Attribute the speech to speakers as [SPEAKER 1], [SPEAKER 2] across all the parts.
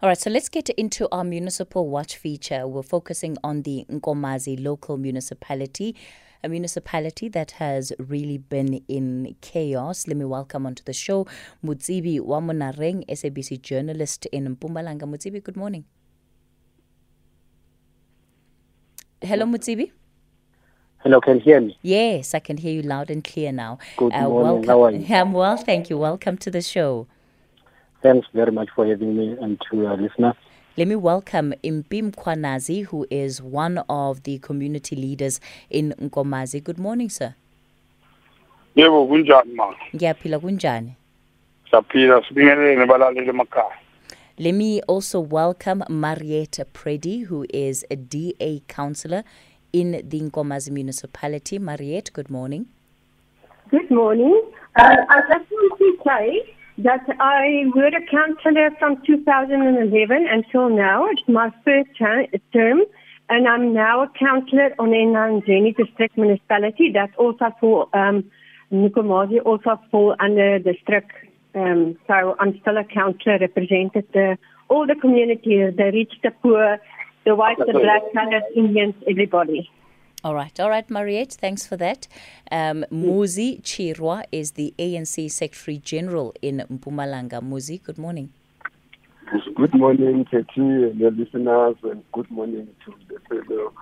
[SPEAKER 1] All right, so let's get into our municipal watch feature. We're focusing on the Nkomazi local municipality, a municipality that has really been in chaos. Let me welcome onto the show Motsibi Wa-Monareng, SABC journalist in Mpumalanga. Motsibi, good morning. Hello, Motsibi.
[SPEAKER 2] Hello, can you hear me?
[SPEAKER 1] Yes, I can hear you loud and clear now.
[SPEAKER 2] Good
[SPEAKER 1] Uh,
[SPEAKER 2] morning.
[SPEAKER 1] welcome.
[SPEAKER 2] How are you?
[SPEAKER 1] I'm well, thank you. Welcome to the show.
[SPEAKER 2] Thanks very much for having me and to our listeners.
[SPEAKER 1] Let me welcome Impi Mkhwanazi, who is one of the community leaders in Nkomazi. Good morning, sir.
[SPEAKER 3] yebo kunjani ma
[SPEAKER 1] Ngiyaphila kunjani?
[SPEAKER 3] siyaphila sibingelele balaleli emakhaya
[SPEAKER 1] Let me also welcome Mariette Preddy, who is a DA councillor in the Nkomazi municipality. Mariette, good morning.
[SPEAKER 4] Good morning. Uh, I just want to say that I were a councillor from 2011 until now. It's my first ter- term, and I'm now a councillor on Ehlanzeni district municipality. That also for um, Nkomazi also fall under district. Um, so I'm still a councillor, represented the, all the communities, the rich, the poor, the white, the black, colored, Indians, everybody.
[SPEAKER 1] All right, all right, Mariette, thanks for that. Um, Muzi Chirwa is the ANC Secretary General in Mpumalanga. Muzi, good morning.
[SPEAKER 5] Good morning, Katie and your listeners, and good morning to the fellow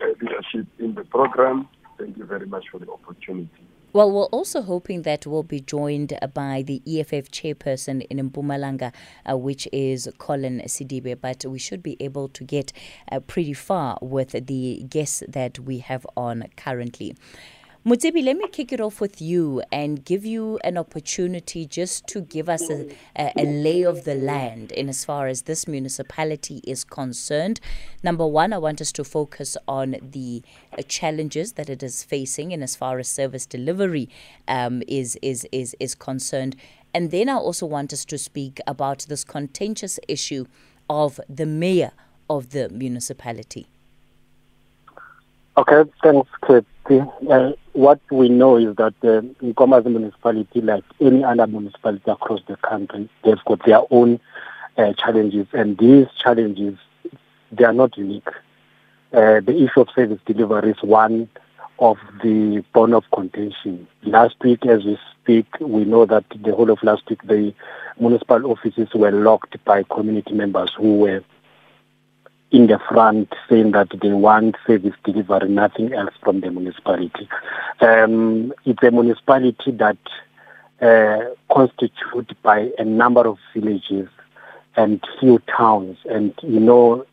[SPEAKER 5] uh, leadership in the program. Thank you very much for the opportunity.
[SPEAKER 1] Well, we're also hoping that we'll be joined by the EFF chairperson in Mpumalanga, uh, which is Collen Sedibe. But we should be able to get uh, pretty far with the guests that we have on currently. Motsibi, let me kick it off with you and give you an opportunity just to give us a, a, a lay of the land in as far as this municipality is concerned. Number one, I want us to focus on the uh, challenges that it is facing in as far as service delivery um, is, is, is, is concerned. And then I also want us to speak about this contentious issue of the mayor of the municipality.
[SPEAKER 2] Okay, thanks, Katie. Uh, what we know is that the Nkomazi municipality, like any other municipality across the country, they've got their own uh, challenges, and these challenges, they are not unique. Uh, the issue of service delivery is one of the bone of contention. Last week, as we speak, we know that the whole of last week, the municipal offices were locked by community members who were in the front saying that they want service delivery, nothing else from the municipality. Um, it's a municipality that uh, constituted by a number of villages and few towns, and you know,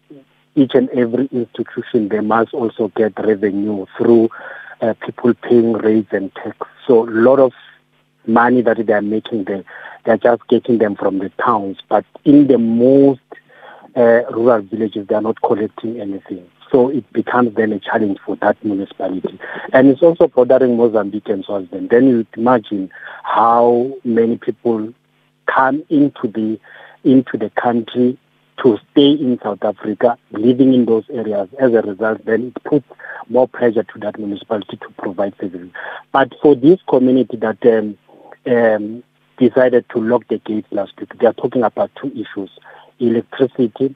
[SPEAKER 2] each and every institution they must also get revenue through uh, people paying rates and tax. So a lot of money that they are making there, they're just getting them from the towns. But in the most uh, rural villages, they are not collecting anything. So it becomes then a challenge for that municipality. And it's also bordering Mozambique and Swaziland. Then you imagine how many people come into the into the country to stay in South Africa, living in those areas. As a result, then it puts more pressure to that municipality to provide services. But for this community that um, um, decided to lock the gates last week, they are talking about two issues electricity,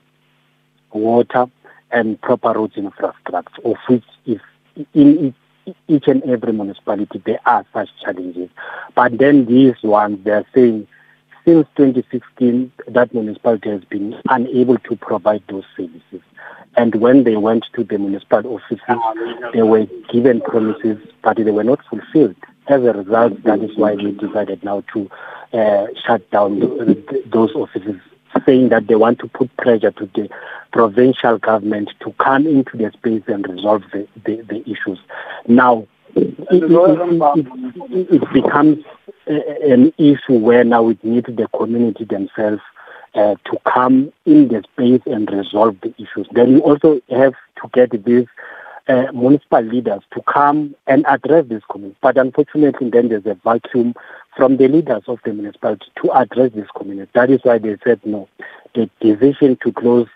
[SPEAKER 2] water, and proper roads infrastructure, of which if in each and every municipality there are such challenges. But then these ones, they are saying since 2016, that municipality has been unable to provide those services. And when they went to the municipal offices, they were given promises, but they were not fulfilled. As a result, that is why we decided now to uh, shut down th- th- those offices saying that they want to put pressure to the provincial government to come into the space and resolve the, the, the issues. Now, it, it, it, becomes an issue where now it needs the community themselves uh, to come in the space and resolve the issues. Then you also have to get these uh, municipal leaders to come and address this community. But unfortunately, then there's a vacuum from the leaders of the municipality to address this community. That is why they said no. The decision to close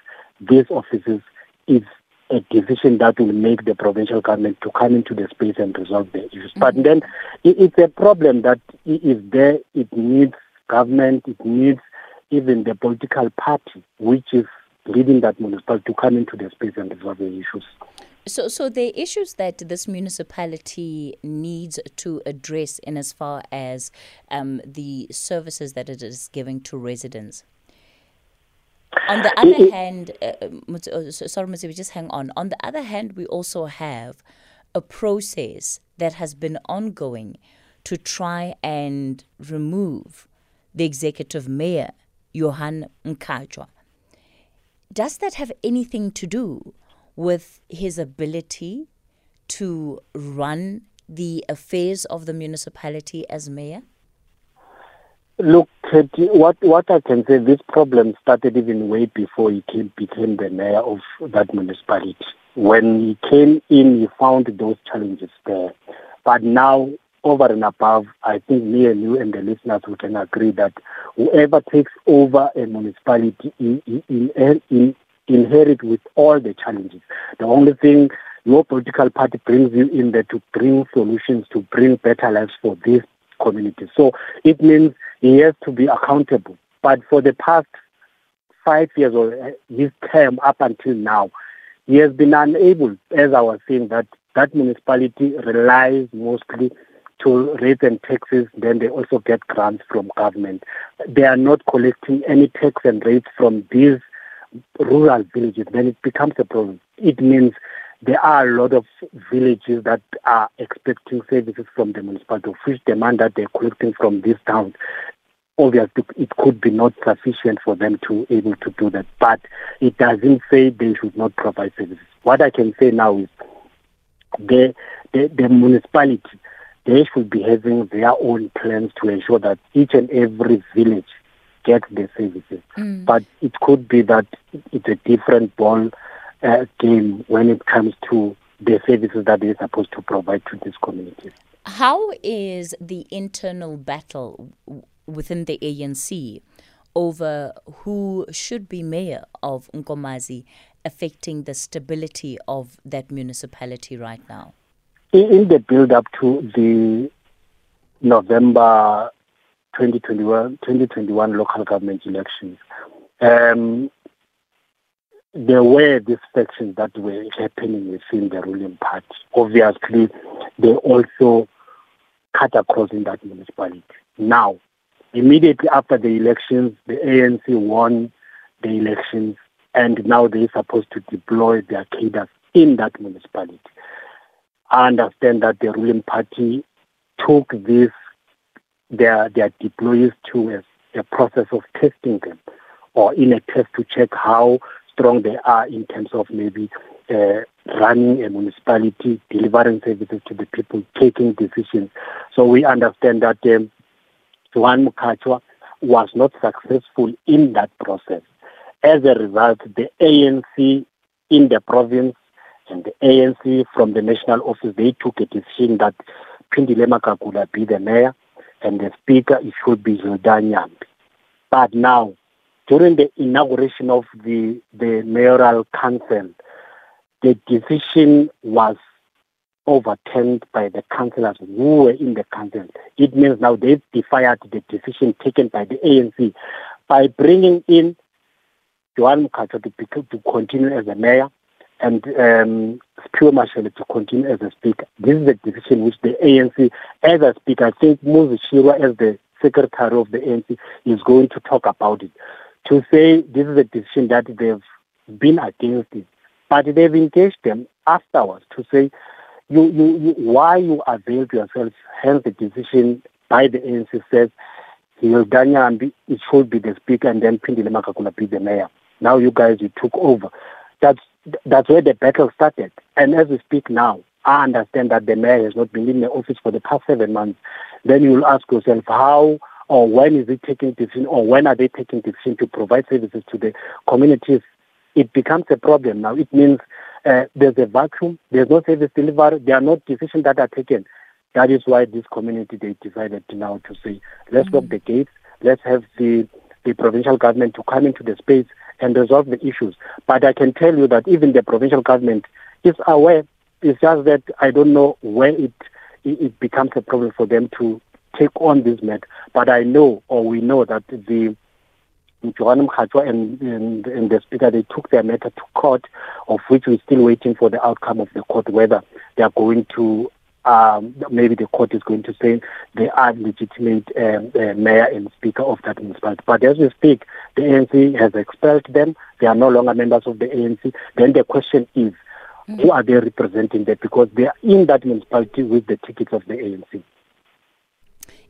[SPEAKER 2] these offices is a decision that will make the provincial government to come into the space and resolve the issues. Mm-hmm. But then it's a problem that is there. It needs government. It needs even the political party which is leading that municipality to come into the space and resolve the issues.
[SPEAKER 1] So, so the issues that this municipality needs to address in as far as um, the services that it is giving to residents. On the other hand, uh, uh sorry, Mutsi, just hang on. On the other hand, we also have a process that has been ongoing to try and remove the executive mayor, Johan Mkhatshwa. Does that have anything to do with his ability to run the affairs of the municipality as mayor?
[SPEAKER 2] Look, what what I can say, this problem started even way before he came, became the mayor of that municipality. When he came in, he found those challenges there. But now, over and above, I think me and you and the listeners we can agree that whoever takes over a municipality in, in, in, inherit with all the challenges. The only thing your political party brings you in there to bring solutions, to bring better lives for this community. So it means he has to be accountable. But for the past five years or uh, his term up until now, he has been unable, as I was saying, that that municipality relies mostly to rates and taxes, then they also get grants from government. They are not collecting any tax and rates from these rural villages, then it becomes a problem. It means there are a lot of villages that are expecting services from the municipality, which demand that they're collecting from these towns. Obviously, it could be not sufficient for them to able to do that, but it doesn't say they should not provide services. What I can say now is the the, the municipality they should be having their own plans to ensure that each and every village get the services. Mm. But it could be that it's a different ball uh, game when it comes to the services that they're supposed to provide to these communities.
[SPEAKER 1] How is the internal battle within the ANC over who should be mayor of Nkomazi affecting the stability of that municipality right now?
[SPEAKER 2] In the build up to the November 2021, 2021 local government elections, um, there were these that were happening within the ruling party. Obviously, they also cut across in that municipality. Now, immediately after the elections, the ANC won the elections, and now they're supposed to deploy their cadres in that municipality. I understand that the ruling party took this their their deployees to a, a process of testing them or in a test to check how strong they are in terms of maybe uh, running a municipality, delivering services to the people, taking decisions. So we understand that um, Johan Mkhatshwa was not successful in that process. As a result, the ANC in the province and the ANC from the national office, they took a decision that Phindile Makakula be the mayor and the speaker it should be Nyambi. But now, during the inauguration of the, the mayoral council, the decision was overturned by the councillors who were in the council. It means now they've defied the decision taken by the ANC by bringing in Johan Mkhatshwa to, to continue as a mayor and um, Sphiwe Mashele to continue as a speaker. This is a decision which the ANC, as a speaker, I think Muzi Chirwa as the secretary of the ANC is going to talk about it. To say this is a decision that they've been against it, but they've engaged them afterwards to say, you, you, you why you availed yourself, hence the decision by the ANC says, Hilda Nyambi, it should be the speaker and then Phindile Makakula be the mayor. Now you guys, you took over. That's that's where the battle started. And as we speak now, I understand that the mayor has not been in the office for the past seven months. Then you will ask yourself how or when is it taking decision or when are they taking decision to provide services to the communities? It becomes a problem now. It means uh, there's a vacuum, there's no service delivery, there are no decisions that are taken. That is why this community they decided now to say, let's mm-hmm. lock the gates, let's have the the provincial government to come into the space and resolve the issues. But I can tell you that even the provincial government is aware. It's just that I don't know where it it becomes a problem for them to take on this matter. But I know, or we know, that the Johan Mkhatshwa and, and, and the Speaker, they took their matter to court, of which we're still waiting for the outcome of the court, whether they are going to um, maybe the court is going to say they are legitimate um, uh, mayor and speaker of that municipality. But as we speak, the ANC has expelled them. They are no longer members of the ANC. Then the question is, mm-hmm. who are they representing there? Because they are in that municipality with the tickets of the ANC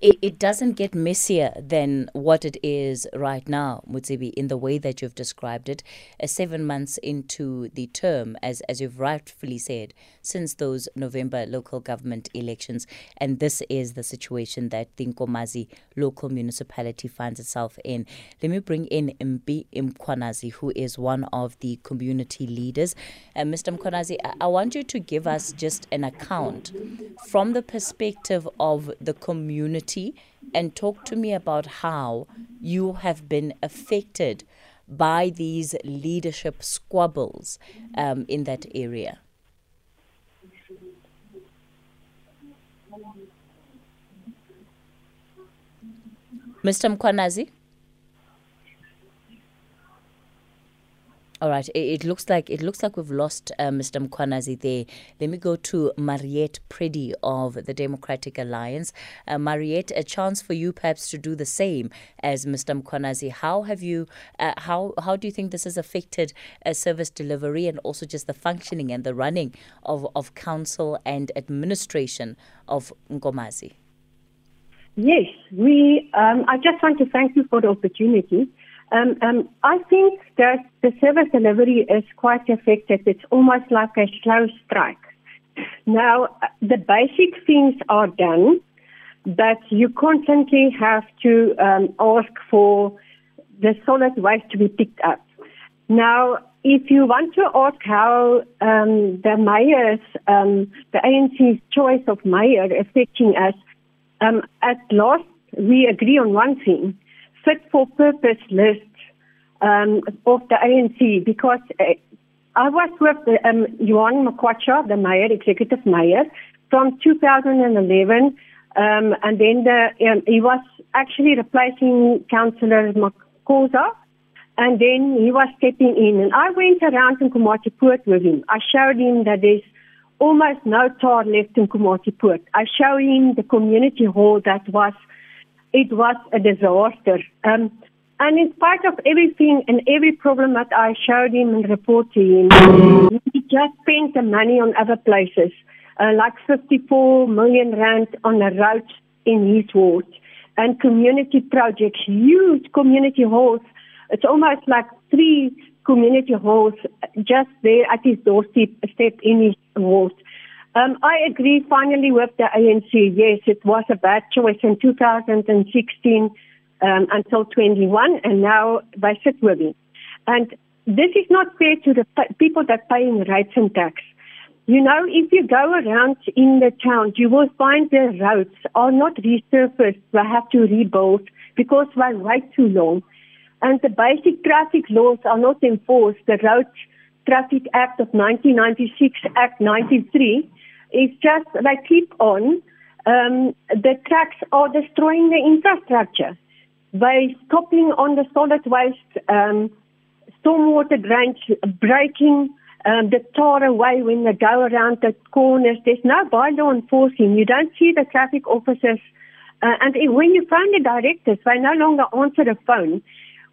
[SPEAKER 1] it, it doesn't get messier than what it is right now, Motsibi, in the way that you've described it. Uh, seven months into the term, as, as you've rightfully said, since those November local government elections. And this is the situation that the Nkomazi local municipality finds itself in. Let me bring in Mbi Mkhwanazi, who is one of the community leaders. Uh, Mr. Mkhwanazi, I, I want you to give us just an account from the perspective of the community community and talk to me about how you have been affected by these leadership squabbles um, in that area. Mr. Mkhwanazi? All right. It, it, looks like it looks like we've lost uh, Mr. Mkhwanazi there. Let me go to Mariette Preddy of the Democratic Alliance. Uh, Mariette, a chance for you perhaps to do the same as Mr. Mkhwanazi. How have you? Uh, how how do you think this has affected uh, service delivery and also just the functioning and the running of of council and administration of Nkomazi?
[SPEAKER 4] Yes, we. Um, I just want to thank you for the opportunity. Um, um, I think that the service delivery is quite affected. It's almost like a slow strike. Now, the basic things are done, but you constantly have to um, ask for the solid waste to be picked up. Now, if you want to ask how um, the mayor's, um, the ANC's choice of mayor affecting us, um, at last we agree on one thing fit for purpose list um, of the ANC because uh, I was with um, Johan Mkhatshwa, the mayor, executive mayor, from 2011, um, and then the, um, he was actually replacing Councillor Makosa, and then he was stepping in. And I went around in Komatipoort with him. I showed him that there's almost no tar left in Komatipoort. I showed him the community hall that was it was a disaster. Um, and in spite of everything and every problem that I showed him and reported to him, he just spent the money on other places, uh, like 54 million rand on a road in his ward and community projects, huge community halls. It's almost like three community halls just there at his doorstep step in his ward. Um, I agree finally with the ANC. Yes, it was a bad choice in 2016 um, until 21, and now they sit with him. And this is not fair to the people that pay in rates and tax. You know, if you go around in the town, you will find the roads are not resurfaced. They have to rebuild because they wait too long. And the basic traffic laws are not enforced. The Road Traffic Act of 1996, Act 93, it's just they keep on. Um, the trucks are destroying the infrastructure by stopping on the solid waste, um, stormwater drains, breaking um, the tar away when they go around the corners. There's no bylaw enforcing. You don't see the traffic officers. Uh, and when you phone the directors, they no longer answer the phone.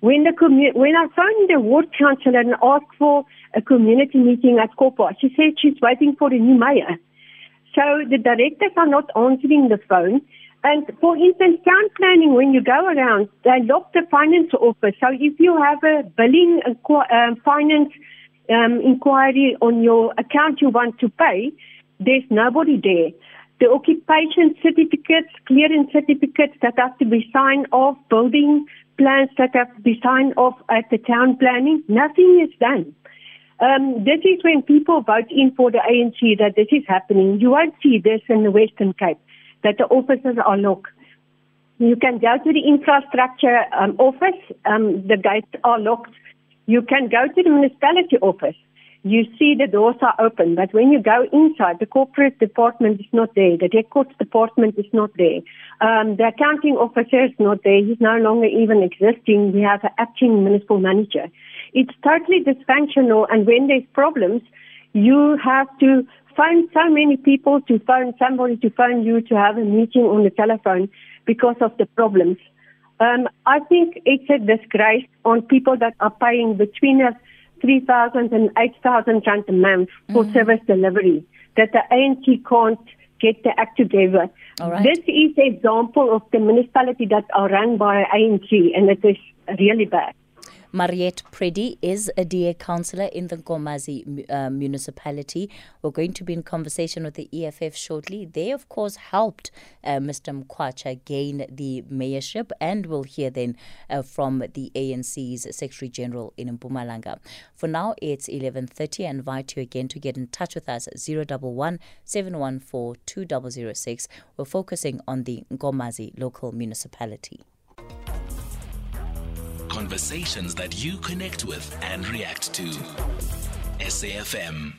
[SPEAKER 4] When the commu- when I phoned the ward councillor and asked for a community meeting at Kopa, she said she's waiting for a new mayor. So the directors are not answering the phone. And for instance, town planning, when you go around, they lock the finance office. So if you have a billing uh, finance um, inquiry on your account you want to pay, there's nobody there. The occupation certificates, clearance certificates that have to be signed off, building plans that have to be signed off at the town planning, nothing is done. Um, this is when people vote in for the ANC that this is happening. You won't see this in the Western Cape, that the offices are locked. You can go to the infrastructure um, office, um, the gates are locked. You can go to the municipality office. you see the doors are open, but when you go inside, the corporate department is not there, the records department is not there, um, the accounting officer is not there, he's no longer even existing, we have an acting municipal manager. It's totally dysfunctional, and when there's problems, you have to phone so many people to phone somebody to phone you to have a meeting on the telephone because of the problems. Um, I think it's a disgrace on people that are paying between us 3,000 and 8,000 rand a month for
[SPEAKER 1] Mm-hmm.
[SPEAKER 4] service delivery that the ANC can't get the act together.
[SPEAKER 1] Right.
[SPEAKER 4] This is an example of the municipality that are run by ANC and it is really bad.
[SPEAKER 1] Mariette Preddy is a DA councillor in the Nkomazi uh, municipality. We're going to be in conversation with the EFF shortly. They, of course, helped uh, Mr. Mkhatshwa gain the mayorship, and we'll hear then uh, from the ANC's Secretary General in Mpumalanga. For now, it's 11.30. I invite you again to get in touch with us at 011 714 2006. We're focusing on the Nkomazi local municipality.
[SPEAKER 6] Conversations that you connect with and react to. SAFM.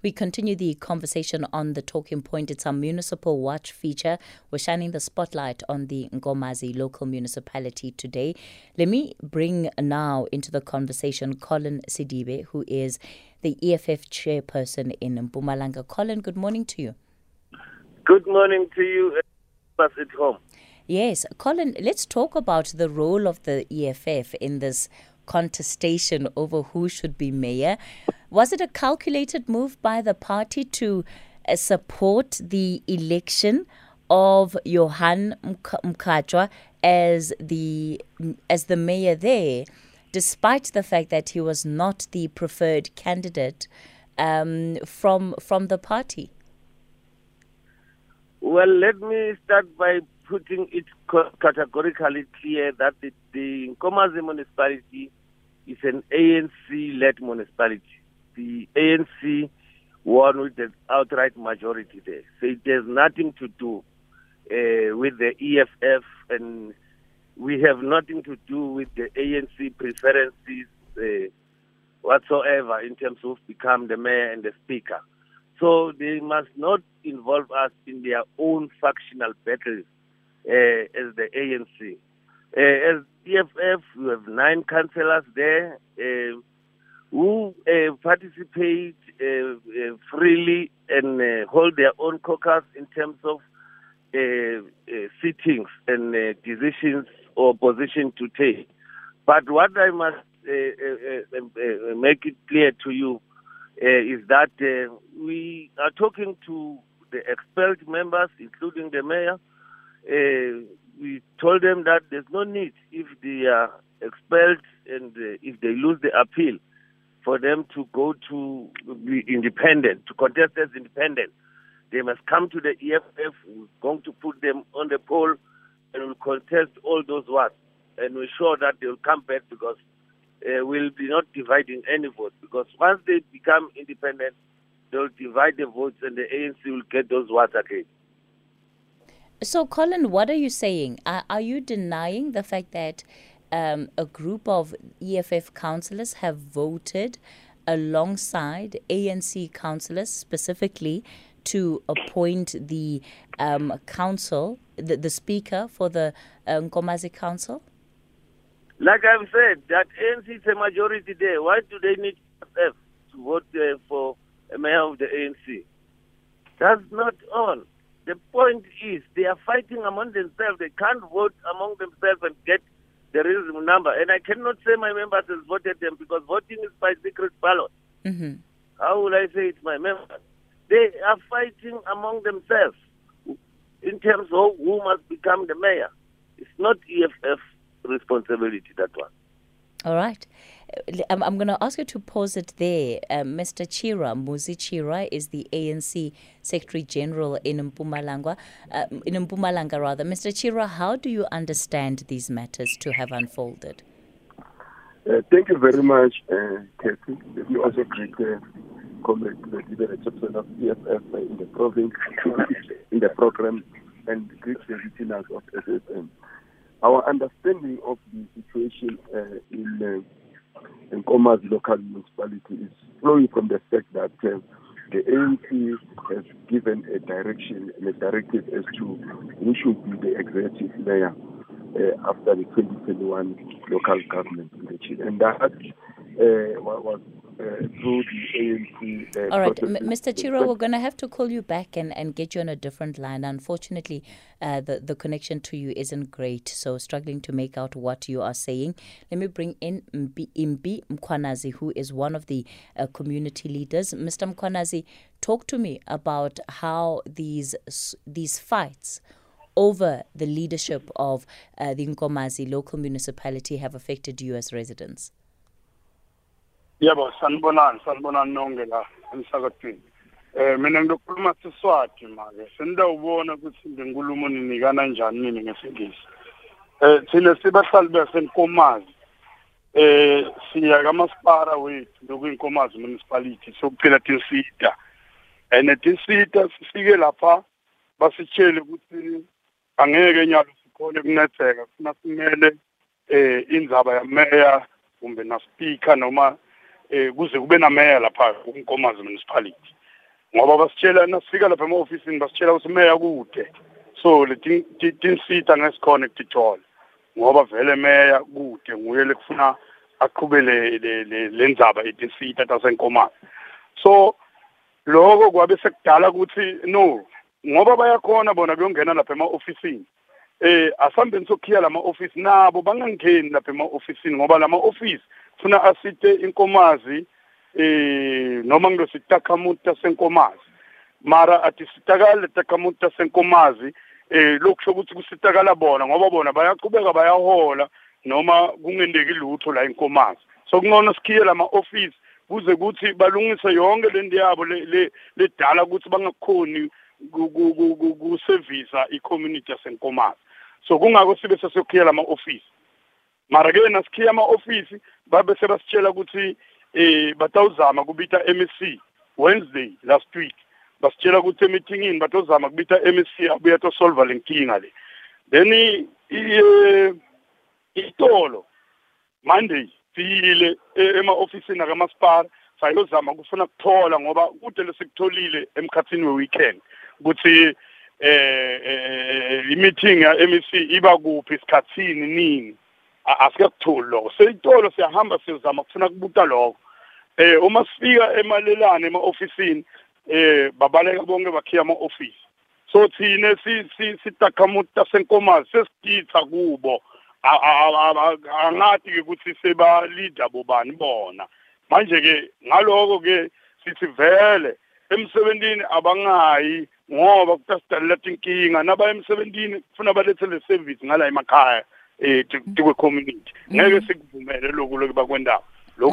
[SPEAKER 1] We continue the conversation on the talking point. It's our municipal watch feature. We're shining the spotlight on the Nkomazi local municipality today. Let me bring now into the conversation Collen Sedibe, who is the EFF chairperson in Mpumalanga. Collen, good morning to you.
[SPEAKER 7] Good morning to you, us at home.
[SPEAKER 1] Yes, Collen, let's talk about the role of the EFF in this contestation over who should be mayor. Was it a calculated move by the party to uh, support the election of Johan Mk- Mkhatshwa as the as the mayor there, despite the fact that he was not the preferred candidate um, from from the party?
[SPEAKER 7] Well, let me start by putting it categorically clear that the, the Nkomazi municipality is an ANC-led municipality. The ANC won with an outright majority there. So it has nothing to do uh, with the EFF and we have nothing to do with the ANC preferences uh, whatsoever in terms of become the mayor and the speaker. So they must not involve us in their own factional battles Eh, as the ANC. Uh, eh, as EFF, we have nine councillors there uh, who participate freely and hold their own caucus in terms of sittings and decisions or position to take. But what I must make it clear to you is that we are talking to the expelled members, including the mayor. Uh, we told them that there's no need if they are expelled and uh, if they lose the appeal for them to go to be independent, to contest as independent. They must come to the EFF. We're going to put them on the poll and we'll contest all those votes. And we're sure that they'll come back because uh, we'll be not dividing any votes. Because once they become independent, they'll divide the votes and the ANC will get those votes again.
[SPEAKER 1] So, Collen, what are you saying? Are, are you denying the fact that um, a group of EFF councillors have voted alongside ANC councillors specifically to appoint the um, council, the, the speaker for the uh, Council?
[SPEAKER 7] Like I've said, that ANC is a majority there. Why do they need F to vote uh, for a mayor of the ANC? That's not all. The point is they are fighting among themselves. They can't vote among themselves and get the reasonable number. And I cannot say my members have voted them because voting is by secret ballot.
[SPEAKER 1] Mm-hmm.
[SPEAKER 7] How will I say it's my members? They are fighting among themselves in terms of who must become the mayor. It's not EFF responsibility, that one.
[SPEAKER 1] All right. I'm, I'm going to ask you to pause it there. Uh, Mr. Chirwa, Muzi Chirwa is the ANC Secretary General in Mpumalanga, uh, in Mpumalanga rather. Mr. Chirwa, how do you understand these matters to have unfolded?
[SPEAKER 5] Uh, thank you very much, uh, Kathy. Let me also greet uh, Comrade Libera Chairperson of EFF in the province, in the program, and greet the listeners of SSM. Our understanding of the situation uh, in uh, in Nkomazi local municipality is flowing from the fact that uh, the ANC has given a direction and a directive as to who should be the executive mayor uh, after the 2021 local government election. And that uh, was through the ANC. Uh,
[SPEAKER 1] All right. M- Mr. Chirwa, we're going to have to call you back and, and get you on a different line. Unfortunately, uh, the, the connection to you isn't great, so struggling to make out what you are saying. Let me bring in Mbi, Imbi Mkhwanazi, who is one of the uh, community leaders. Mr. Mkhwanazi, talk to me about how these these fights over the leadership of uh, the Nkomazi local municipality have affected you as residents.
[SPEAKER 3] Yebo sanibonani sanibonani nonke la emsakadweni eh mina ngizokhuluma siswati manje. Senidawubona ukuthi ngenkulumo ninikana njani nini ngesingisi. Eh thina sibahlali basenkomazi. Eh siya kamasipara wethu lokuyinkomazi municipality sokuphela tinsita. And tinsita sifike lapha basitshele ukuthi angeke nyalo sikhole kunetheka funa simele eh indzaba yameya kumbe na speaker noma eh kuze kube na mayor lapha kunkomazi municipality. Ngoba basitshela nasifika lapha ema-ofisini basitshela ukuthi meya kude. So tinsita ngesikhona kutithola ngoba vele meya kude nguye lekufuna aqhubele le- le le ndzaba etinsita tasenkomazi so lokho kwabe sekudala ukuthi no ngoba bayakhona bona kuyongena lapha ema-ofisini eh asambeni sokhiya lama office nabo bangangeni lapha ema officeini ngoba lama office funa asite inkomazi eh noma ngilosithi takhamuta senkomazi. Mara athi sitakale takhamuta senkomazi eh lokusho ukuthi kusitakala bona ngoba bona bayaqhubeka bayahola noma kungendeki lutho la inkomazi. So kungona sikhiye lama office kuze kuthi balungise yonke lento yabo le ledala ukuthi bangakhoni kusevisa i-community yasenkomazi. So kungako sibe sesiyokhiyela ama-ofisi. Mara ke nasikhiya ama-ofisi babe sebasitshela ukuthi eh batawuzama kubita MEC Wednesday last week. Basitshela ukuthi emeetingini batozama kubita MEC abuya to solve le nkinga le. Then eh, itolo Monday siyile e- ema-ofisini akamasipala sayozama kufuna kuthola ngoba kude lesikutholile emkhathini we-weekend. Ukuthi eh eh, i-meeting ya MEC iba kuphi isikhathini nini? A- asikakutholi lokho. Seyitolo siyahamba siyozama kufuna kubuta lokho. Eh uma sifika emalelane ema-ofisini eh babaleka bonke bakhiya ama-ofisi. So thine si si sitakhamuti tasenkomazi sesiditha kubo. Angathi ukuthi seba leader bobani bona. Manje ke ngaloko ke sithi vele emsebentini abangayi ngoba kutasidalela tinkinga emsebentini kufuna balethe le service ngala emakhaya eh tikwe community ngeke sikuvumele lokhu lokhu bakwendawo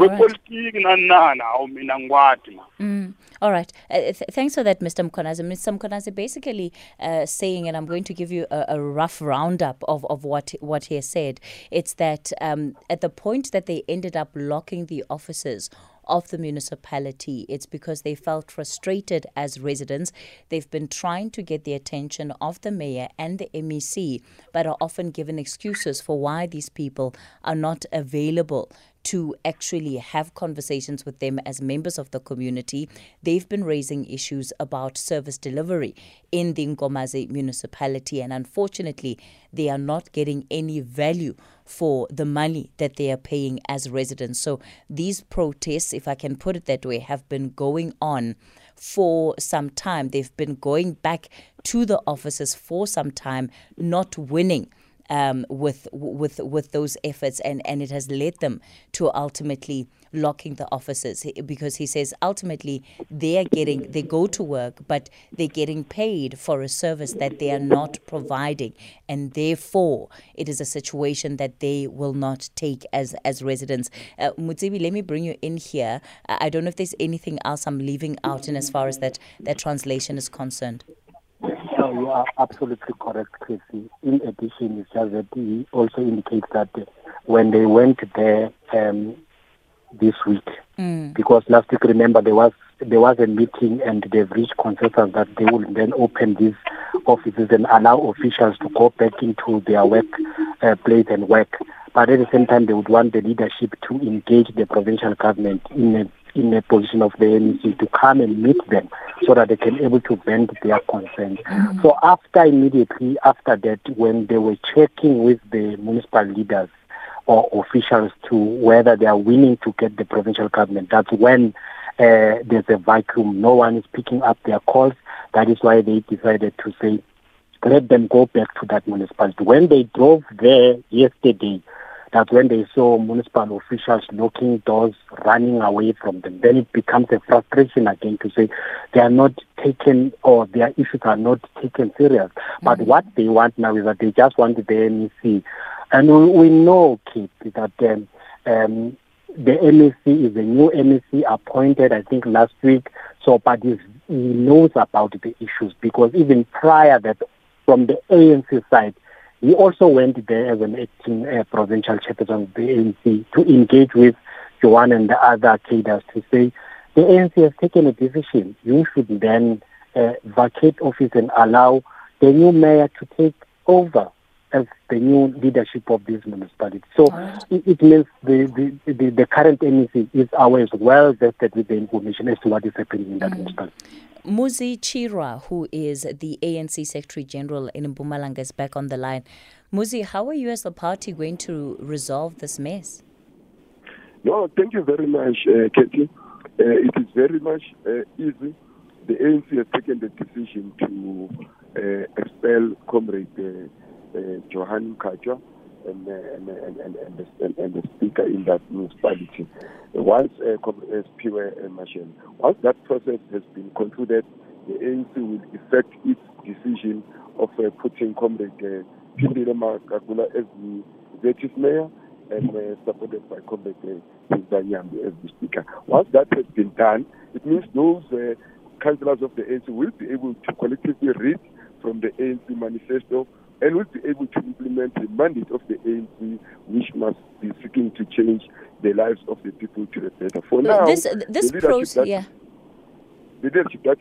[SPEAKER 1] Alright.
[SPEAKER 3] epolitiki nani nani awu mina ngikwadi ma
[SPEAKER 1] Mm. All right. Uh, th- thanks for that, Mr. Mkhwanazi. Mr. Mkhwanazi basically uh, saying, and I'm going to give you a, a rough roundup of, of what what he has said. It's that um, at the point that they ended up locking the offices of the municipality, it's because they felt frustrated as residents. They've been trying to get the attention of the mayor and the MEC, but are often given excuses for why these people are not available to actually have conversations with them as members of the community. They've been raising issues about service delivery in the Nkomazi municipality, and unfortunately, they are not getting any value for the money that they are paying as residents. So, these protests, if I can put it that way, have been going on for some time. They've been going back to the offices for some time, not winning um, with with with those efforts, and and it has led them to ultimately locking the offices because he says ultimately they are getting they go to work, but they're getting paid for a service that they are not providing, and therefore it is a situation that they will not take as as residents. Uh, Motsibi, let me bring you in here. I don't know if there's anything else I'm leaving out in as far as that that translation is concerned.
[SPEAKER 2] No, you are absolutely correct, Tracy. In addition, it's just that he also indicates that when they went there um, this week, because last week, remember, there was there was a meeting and they've reached consensus that they will then open these offices and allow officials to go back into their work uh, place and work. But at the same time, they would want the leadership to engage the provincial government in a in a position of the MEC to come and meet them so that they can able to vent their concerns. Mm-hmm. So after immediately after that, when they were checking with the municipal leaders or officials to whether they are willing to get the provincial government, that's when uh, there's a vacuum. No one is picking up their calls. That is why they decided to say, let them go back to that municipality. When they drove there yesterday, that's when they saw municipal officials locking doors, running away from them. Then it becomes a frustration again to say they are not taken or their issues are not taken serious. Mm-hmm. But what they want now is that they just want the MEC. And we, we know, Kate, that um, um, the MEC is a new MEC appointed, I think, last week. So, but he knows about the issues because even prior that, from the ANC side, he also went there as an acting uh, provincial chairperson of the ANC to engage with Johan and the other cadres to say the ANC has taken a decision. You should then uh, vacate office and allow the new mayor to take over as the new leadership of this municipality. So right. it, it, means the, the, the, the current MEC is always well vested with the information as to what is happening in that mm. municipality.
[SPEAKER 1] Muzi Chirwa, who is the ANC Secretary General in Mpumalanga, is back on the line. Muzi, how are you as a party going to resolve this mess?
[SPEAKER 5] No, thank you very much, uh, Katie. Uh, it is very much uh, easy. The ANC has taken the decision to uh, expel Comrade uh, uh, Johan Kaja and, uh, and, and, and, and, the, and, the, speaker in that municipality. Once uh, as Piwe uh, once that process has been concluded, the ANC will effect its decision of uh, putting Comrade uh, Phindile as the executive mayor and uh, supported by Comrade uh, Zanyambi as the speaker. Once that has been done, it means those uh, councillors of the ANC will be able to collectively read from the ANC manifesto and will be able to implement the mandate of the ANC, which must be seeking to change the lives of the people to the better. For now,
[SPEAKER 1] this, uh, this process, yeah.
[SPEAKER 5] The leadership that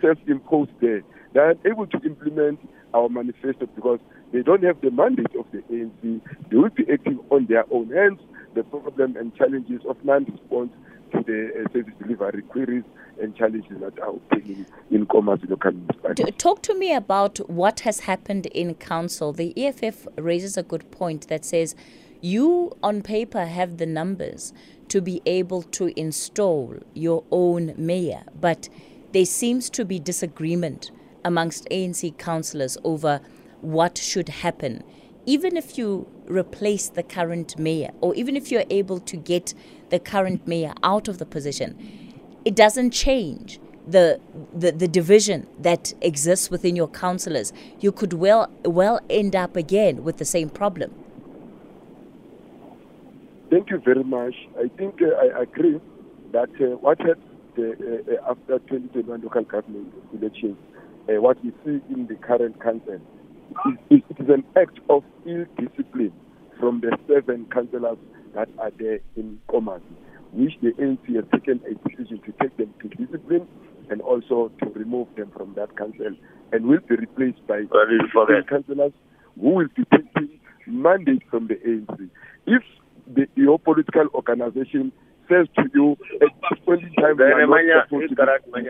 [SPEAKER 5] self-imposed there, they are able to implement our manifesto because they don't have the mandate of the ANC. They will be acting on their own. Hence, the problem and challenges of non-response to the uh, service delivery queries and challenges that are obtaining in local municipality.
[SPEAKER 1] Talk to me about what has happened in council. The EFF raises a good point that says you on paper have the numbers to be able to install your own mayor, but there seems to be disagreement amongst ANC councillors over what should happen. Even if you replace the current mayor, or even if you're able to get the current mayor out of the position, it doesn't change the, the, the division that exists within your councillors. You could well, well end up again with the same problem.
[SPEAKER 5] Thank you very much. I think uh, I agree that uh, what happened uh, uh after 2021 local government elections, uh, what we see in the current council, it is an act of ill discipline from the seven councillors that are there in Nkomazi, which the ANC has taken a decision to take them to discipline and also to remove them from that council and will be replaced by councillors who will be taking mandate from the ANC. If the, your political organization says to you at this point in time, you are not supposed to be,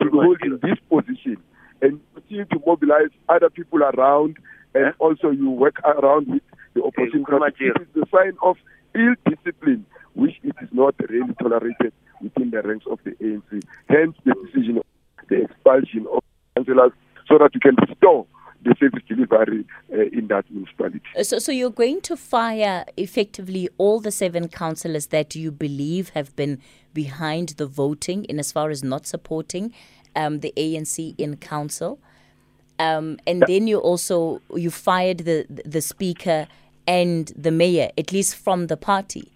[SPEAKER 5] to be holding this position and continue to mobilize other people around and also you work around with the opposition. It is the sign of ill discipline, which it is not really tolerated within the ranks of the ANC. Hence the decision of the expulsion of councillors so that we can restore the service delivery uh, in that municipality.
[SPEAKER 1] So, so you're going to fire effectively all the seven councillors that you believe have been behind the voting in as far as not supporting um, the ANC in council. Um, and yeah. then you also you fired the the speaker and the mayor, at least from the party.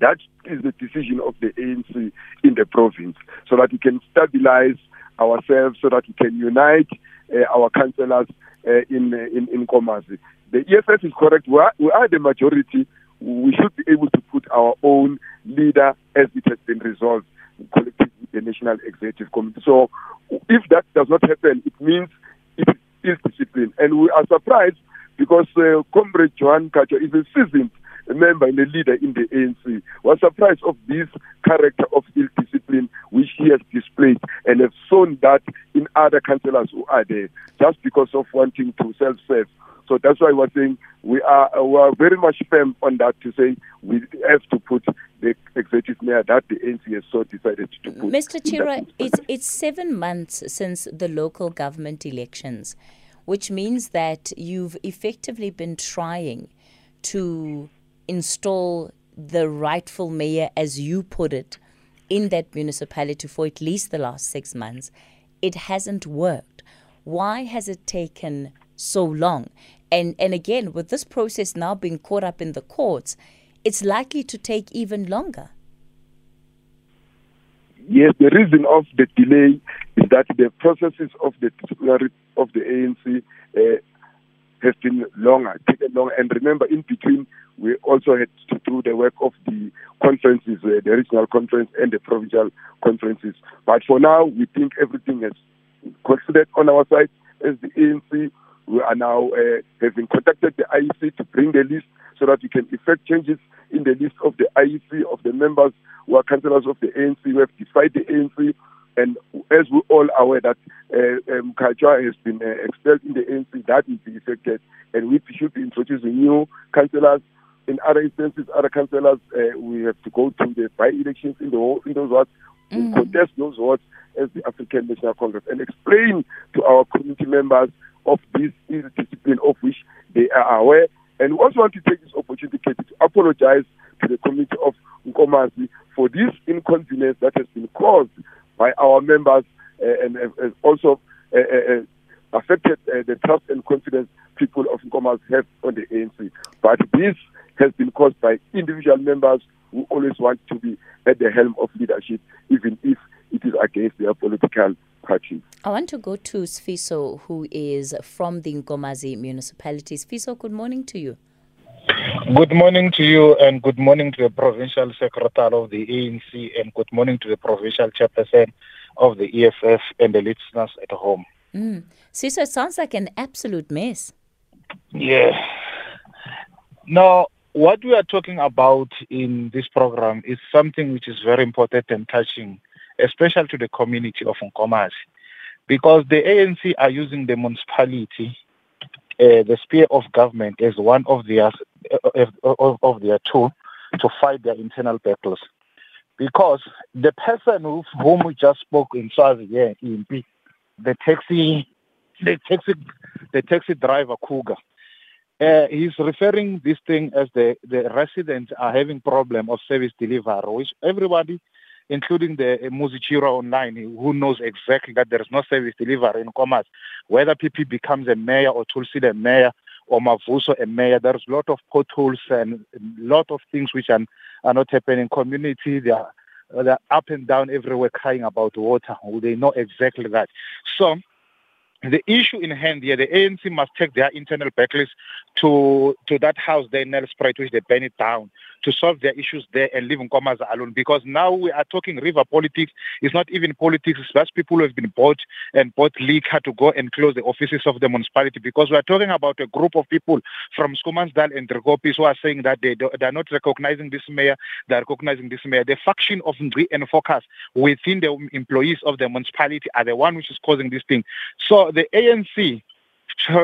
[SPEAKER 5] That is the decision of the ANC in the province, so that we can stabilize ourselves, so that we can unite uh, our councillors uh, in, uh, in in Nkomazi. The EFF is correct. We are, we are the majority. We should be able to put our own leader as it has been resolved collectively the National Executive Committee. So if that does not happen, it means it is ill discipline. And we are surprised because uh, Comrade Johan Mkhatshwa is a seasoned member and a leader in the ANC. Was surprised of this character of ill discipline which he has displayed and have shown that in other councillors who are there just because of wanting to self-serve. So that's why we're saying we are we are very much firm on that to say we have to put the executive mayor that the ANC has so decided to put.
[SPEAKER 1] Mr. Chirwa, it's it's seven months since the local government elections, which means that you've effectively been trying to install the rightful mayor, as you put it, in that municipality for at least the last six months. It hasn't worked. Why has it taken so long? And and again, with this process now being caught up in the courts, it's likely to take even longer.
[SPEAKER 5] Yes, the reason of the delay is that the processes of the of the ANC uh, have been longer, taken longer. And remember, in between, we also had to do the work of the conferences, uh, the regional conference and the provincial conferences. But for now, we think everything has considered on our side as the ANC. We are now uh, having contacted the IEC to bring the list so that we can effect changes in the list of the IEC of the members who are councillors of the ANC. We have defied the ANC and as we all are aware that uh, um, has been uh, expelled in the ANC, that be affected, and we should be introducing new councillors. In other instances, other councillors, uh, we have to go to the by-elections in, the, in those wards, mm. contest those wards as the African National Congress, and explain to our community members of this discipline of which they are aware. And we also want to take this opportunity to apologize to the community of Nkomazi for this inconvenience that has been caused by our members uh, and also uh, uh, affected the trust and confidence people of Nkomazi have on the ANC. But this has been caused by individual members who always want to be at the helm of leadership, even if it is against their political party.
[SPEAKER 1] I want to go to Sfiso, who is from the Nkomazi municipality. Sfiso, good morning to you.
[SPEAKER 8] Good morning to you and good morning to the provincial secretary of the ANC and good morning to the provincial chairperson of the EFF and the listeners at home.
[SPEAKER 1] Mm. So, so it sounds like an absolute mess.
[SPEAKER 8] Yeah. Now, what we are talking about in this program is something which is very important and touching, especially to the community of Nkomazi, because the ANC are using the municipality uh, the sphere of government as one of their uh, of, of their tool to fight their internal battles. Because the person who, whom we just spoke in Swazi here in P, the taxi, the taxi, the taxi driver Cougar, uh, he's referring this thing as the, the residents are having problem of service delivery, which everybody including the uh, Muzi Chirwa online, who knows exactly that there is no service delivery in Nkomazi. Whether PP becomes a mayor or Tulsi the mayor or Mavuso a mayor, there's a lot of potholes and a lot of things which are, are not happening. Community, they are, they're up and down everywhere crying about water. They know exactly that. So the issue in hand here, the ANC must take their internal backlist to to that house there in Nelspruit, which they burn it down, to solve their issues there and leave Nkomazi alone. Because now we are talking river politics. It's not even politics. It's just people who have been bought and bought had to go and close the offices of the municipality. Because we are talking about a group of people from Schoemansdal and Driekoppies who are saying that they, they are not recognizing this mayor, they are recognizing this mayor. The faction of Ngqi and Focus within the employees of the municipality are the one which is causing this thing. So the ANC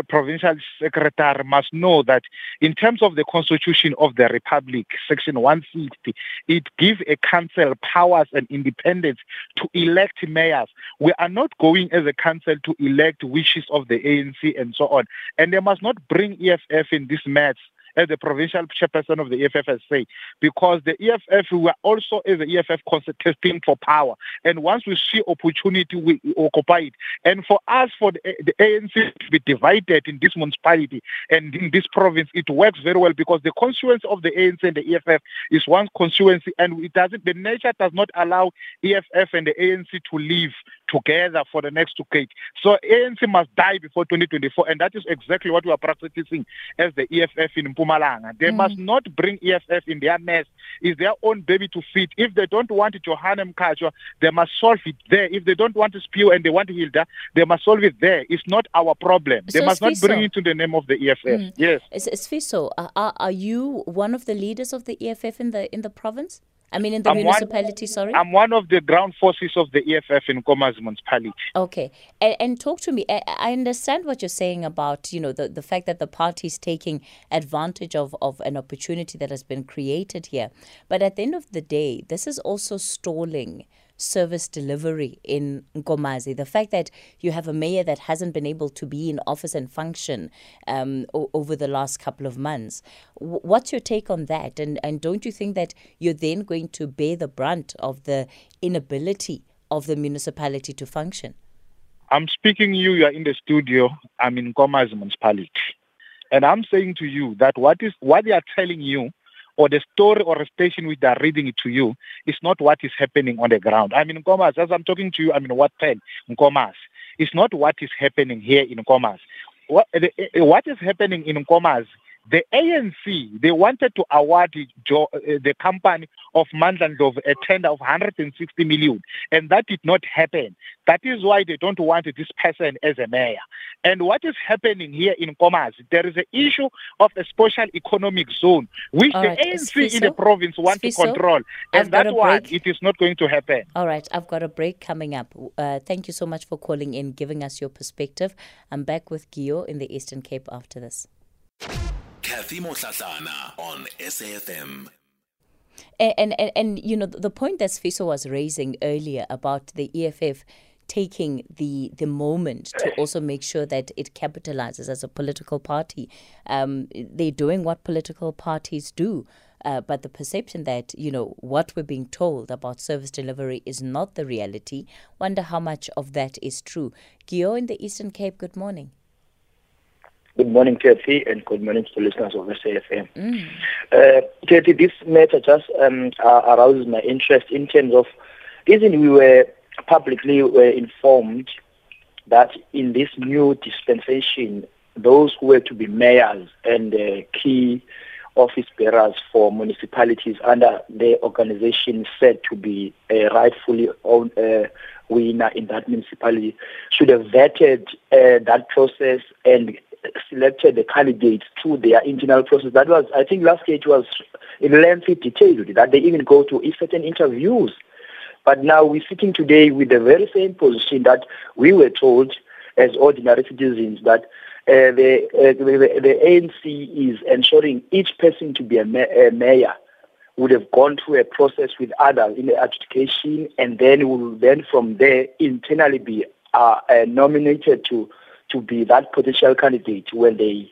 [SPEAKER 8] provincial secretary must know that in terms of the constitution of the republic section 160 it gives a council powers and independence to elect mayors. We are not going as a council to elect wishes of the ANC and so on. And they must not bring EFF in this mess as the provincial chairperson of the EFF because the EFF, we are also as the EFF contesting for power. And once we see opportunity, we occupy it. And for us, for the, the ANC to be divided in this municipality and in this province, it works very well because the constituency of the ANC and the EFF is one constituency, and it doesn't. The nature does not allow EFF and the ANC to live together for the next two decade. So ANC must die before 2024, and that is exactly what we are practicing as the EFF in Mpumalanga. They mm. must not bring EFF in their mess. It's their own baby to feed. If they don't want Johannem Mkhatshwa, they must solve it there. If they don't want to spew and they want Hilda, they must solve it there. It's not our problem. So they must not bring it to the name of the EFF. Mm. Yes.
[SPEAKER 1] Sfiso, are, are you one of the leaders of the EFF in the in the province? I mean, in the I'm municipality,
[SPEAKER 8] one,
[SPEAKER 1] sorry?
[SPEAKER 8] I'm one of the ground forces of the EFF in Nkomazi municipality.
[SPEAKER 1] Okay. And, and talk to me. I, I, understand what you're saying about, you know, the, the fact that the party is taking advantage of, of an opportunity that has been created here. But at the end of the day, this is also stalling service delivery in Nkomazi. The fact that you have a mayor that hasn't been able to be in office and function um, o- over the last couple of months. W- what's your take on that? And, and don't you think that you're then going to bear the brunt of the inability of the municipality to function?
[SPEAKER 8] I'm speaking you, you are in the studio. I'm in Nkomazi municipality. And I'm saying to you that what is what they are telling you or the story or station which they are reading it to you is not what is happening on the ground. I mean, Nkomas, as I'm talking to you, I'm in what pen? Nkomas. It's not what is happening here in Nkomas. What, eh, eh, eh, what is happening in Nkomas the ANC, they wanted to award uh, the company of Mandla Ndlovu a tender of 160 million, and that did not happen. That is why they don't want this person as a mayor. And what is happening here in Nkomazi, there is an issue of a special economic zone, which All the right. ANC in the province want to control. And that one, it is not going to happen.
[SPEAKER 1] All right, I've got a break coming up. Uh, thank you so much for calling in, giving us your perspective. I'm back with Gio in the Eastern Cape after this.
[SPEAKER 6] Kathy Motlatlana on SAFM.
[SPEAKER 1] And, and, and, you know, the point that Sfiso was raising earlier about the EFF taking the the moment to also make sure that it capitalizes as a political party. Um, they're doing what political parties do. Uh, but the perception that you know what we're being told about service delivery is not the reality. Wonder how much of that is true. Gio in the Eastern Cape. Good morning.
[SPEAKER 9] Good morning, Kathy, and good morning to the listeners of SAFM. Mm. Uh, Kathy, this matter just um, uh, arouses my interest in terms of reason we were publicly were informed that in this new dispensation, those who were to be mayors and uh, key office bearers for municipalities under the organization said to be a rightfully owned uh, winner in that municipality should have vetted uh, that process and selected the candidates through their internal process. That was, I think, last year it was in lengthy detail that they even go to certain interviews. But now we're sitting today with the very same position that we were told as ordinary citizens that uh, the, uh, the, the ANC is ensuring each person to be a, ma- a mayor would have gone through a process with others in the adjudication and then will then from there internally be uh, uh, nominated to to be that potential candidate when they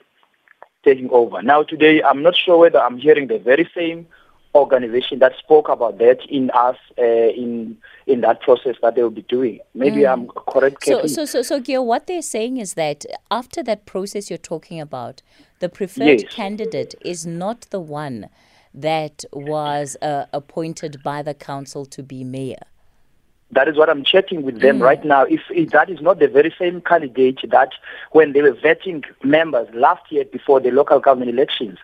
[SPEAKER 9] taking over. Now today, I'm not sure whether I'm hearing the very same organization that spoke about that in us uh, in in that process that they will be doing. Maybe mm. I'm correct.
[SPEAKER 1] So, so, so, so, Gil, what they're saying is that after that process you're talking about, the preferred yes. candidate is not the one that was uh, appointed by the council to be mayor.
[SPEAKER 9] That is what I'm checking with them mm. right now. If, if, that is not the very same candidate that when they were vetting members last year before the local government elections.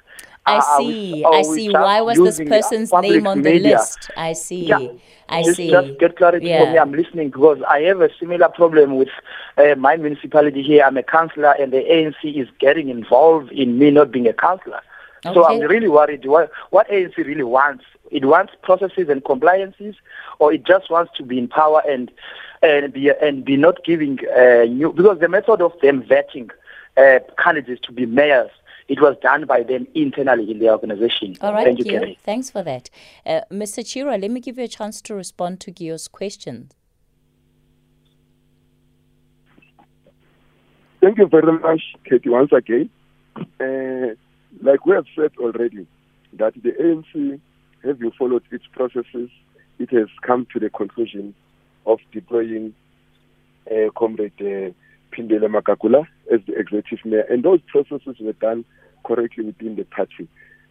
[SPEAKER 1] I uh, see. I see. Why was this person's name on the list? I see. Yeah. I
[SPEAKER 9] just,
[SPEAKER 1] see.
[SPEAKER 9] Just get clarity yeah. for me. I'm listening because I have a similar problem with uh, my municipality here. I'm a councillor, and the ANC is getting involved in me not being a councillor. Okay. So I'm really worried. What, what ANC really wants? It wants processes and compliances, or it just wants to be in power and and be and be not giving uh, new because the method of them vetting uh, candidates to be mayors it was done by them internally in the organization.
[SPEAKER 1] All right,
[SPEAKER 9] Thank
[SPEAKER 1] you, Gio. Thanks for that. Uh, Mr. Chirwa, let me give you a chance to respond to Gio's question.
[SPEAKER 5] Thank you very much, Katie, once again. Uh, like we have said already, that the ANC, having followed its processes, it has come to the conclusion of deploying uh, Comrade uh, Phindile Makakula as the executive mayor, and those processes were done correctly within the party.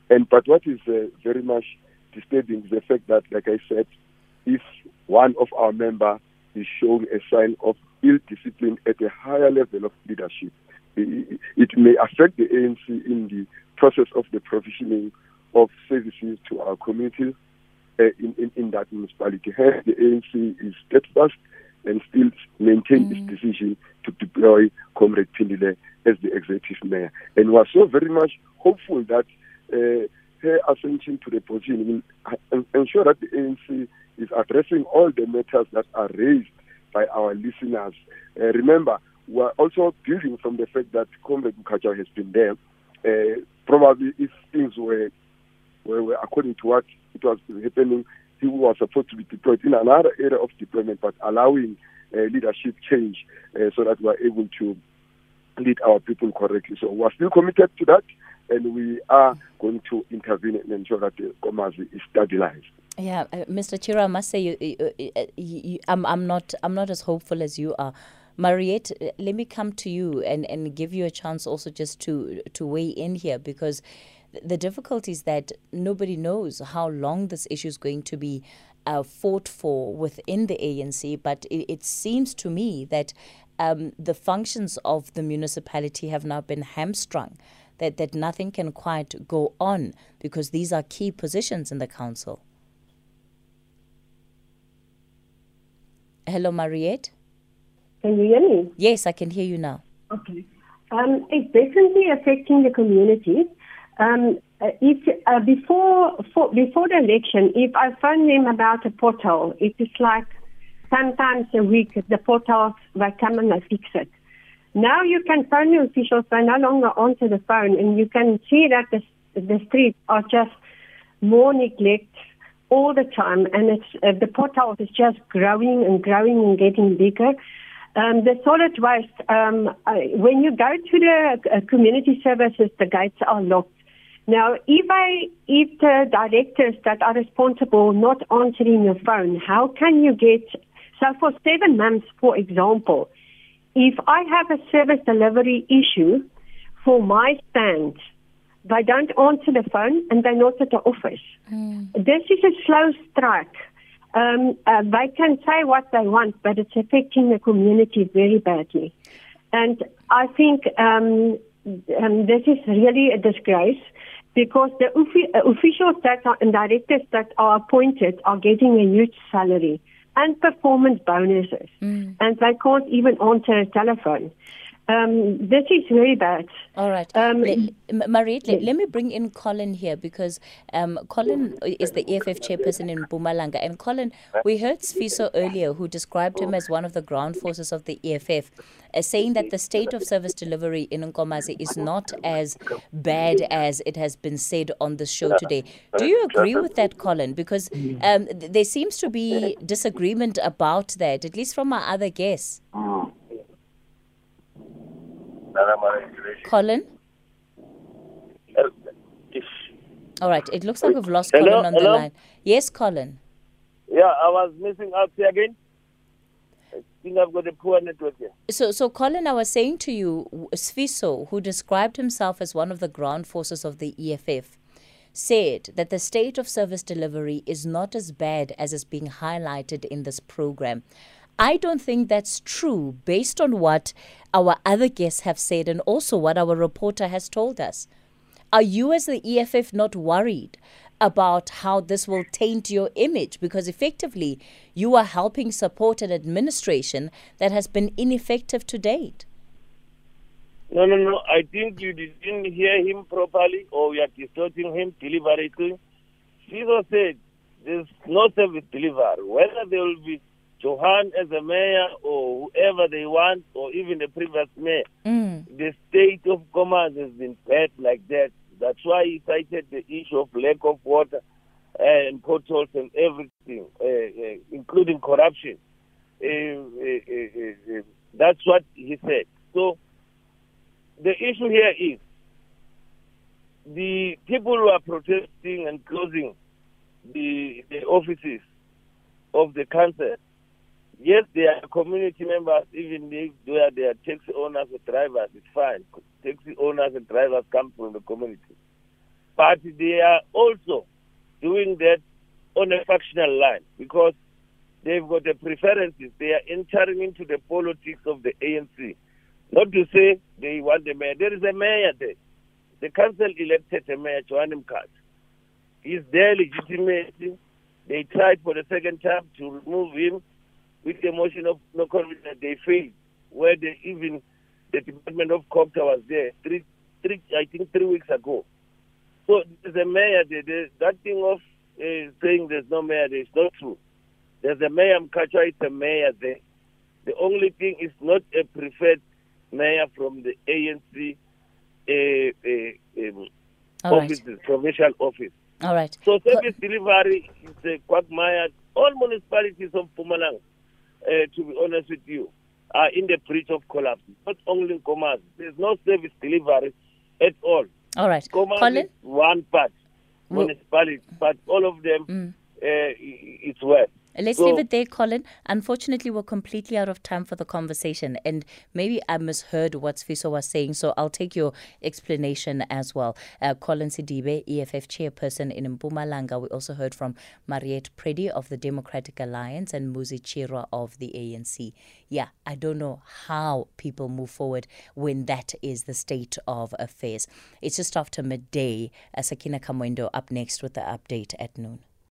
[SPEAKER 5] And but what is uh, very much disturbing is the fact that, like I said, if one of our member is showing a sign of ill discipline at a higher level of leadership. It may affect the ANC in the process of the provisioning of services to our communities uh, in, in, in, that municipality. Hence, the ANC is steadfast and still maintain mm. its decision to deploy Comrade Phindile as the executive mayor. And we are so very much hopeful that uh, her ascension to the position will ensure that the ANC is addressing all the matters that are raised by our listeners. Uh, remember, we are also building from the fact that Comrade Mkhatshwa has been there. Uh, probably if things were, were, were according to what it was happening, he was supposed to be deployed in another area of deployment, but allowing uh, leadership change uh, so that we are able to lead our people correctly. So we are still committed to that, and we are going to intervene and ensure that the Nkomazi is stabilized.
[SPEAKER 1] Yeah, uh, Mr. Chirwa, I must say you, you, uh, you, I'm, I'm not I'm not as hopeful as you are. Mariette, uh, let me come to you and, and give you a chance also just to to weigh in here because the difficulty is that nobody knows how long this issue is going to be uh, fought for within the ANC. But it, it seems to me that um, the functions of the municipality have now been hamstrung. That, that nothing can quite go on because these are key positions in the council. Hello, Mariette.
[SPEAKER 4] Can you hear me?
[SPEAKER 1] Yes, I can hear you now.
[SPEAKER 4] Okay. Um, it's definitely affecting the community. Um, uh, if uh, before for, before the election, if I phone them about a portal, it is like sometimes a week the portal they come and they fix it. Now you can phone the officials; they no longer answer the phone, and you can see that the the streets are just more neglect all the time, and it's uh, the potholes is just growing and growing and getting bigger. Um, the solid waste, um, I, when you go to the uh, community services, the gates are locked. Now, if I, if the directors that are responsible not answering your phone, how can you get, so for seven months, for example, if I have a service delivery issue for my stand, they don't answer the phone and they're not at the office. Mm. This is a slow strike. Um, uh, they can say what they want, but it's affecting the community very badly. And I think um, um, this is really a disgrace because the uh, officials that are and directors that are appointed are getting a huge salary and performance bonuses, mm. and they can't even answer a telephone. Um, this is very bad.
[SPEAKER 1] All right. Um, Mariette, let, let, me bring in Collen here because um, Collen is the EFF chairperson in Mpumalanga. And Collen, we heard Sfiso earlier who described him as one of the ground forces of the EFF, uh, saying that the state of service delivery in Nkomazi is not as bad as it has been said on the show today. Do you agree with that, Collen? Because um, there seems to be disagreement about that, at least from our other guests. Collen? All right, it looks like we've lost Hello? Collen on Hello? the line. Yes, Collen.
[SPEAKER 7] Yeah, I was missing out here again. I think I've got a poor network here.
[SPEAKER 1] So, so Collen, I was saying to you, Sfiso, who described himself as one of the ground forces of the EFF, said that the state of service delivery is not as bad as is being highlighted in this program. I don't think that's true based on what our other guests have said and also what our reporter has told us. Are you, as the EFF, not worried about how this will taint your image? Because effectively, you are helping support an administration that has been ineffective to date.
[SPEAKER 7] No, no, no. I think you didn't hear him properly or you are distorting him deliberately. Jesus said there's no service delivery. Whether there will be Johan as a mayor or whoever they want, or even the previous mayor, mm. the state of commerce has been bad like that. That's why he cited the issue of lack of water and potholes and everything, uh, uh, including corruption. Uh, uh, uh, uh, that's what he said. So the issue here is the people who are protesting and closing the, the offices of the council Yes, they are community members, even if they are, they are taxi owners or drivers, it's fine. Taxi owners and drivers come from the community. But they are also doing that on a factional line because they've got the preferences. They are entering into the politics of the ANC. Not to say they want the mayor. There is a mayor there. The council elected a mayor, Johan Mkhat. He's there legitimately. They tried for the second time to remove him with the motion of no confidence. They failed. Where they even the Department of CoGTA was there three, three, I think three weeks ago. So there's a mayor there. that thing of uh, saying there's no mayor there is not true. There's a mayor Mkhatshwa, it's a mayor there. The only thing is not a preferred mayor from the ANC uh, uh, um, offices, right. provincial office.
[SPEAKER 1] All right.
[SPEAKER 7] So service Co- delivery is a quagmire. All municipalities of Mpumalanga, uh, to be honest with you, are in the breach of collapse. Not only Nkomazi, There's no service delivery at all.
[SPEAKER 1] All right.
[SPEAKER 7] Nkomazi Collen? one part, municipality, but all of them, mm. uh, it's worse.
[SPEAKER 1] Let's leave it there, Collen. Unfortunately, we're completely out of time for the conversation, and maybe I misheard what Sfiso was saying, so I'll take your explanation as well. Uh, Collen Sedibe, EFF chairperson in Mpumalanga. We also heard from Mariette Preddy of the Democratic Alliance and Muzi Chirwa of the ANC. Yeah, I don't know how people move forward when that is the state of affairs. It's just after midday. Uh, Sakina Kamwendo up next with the update at noon.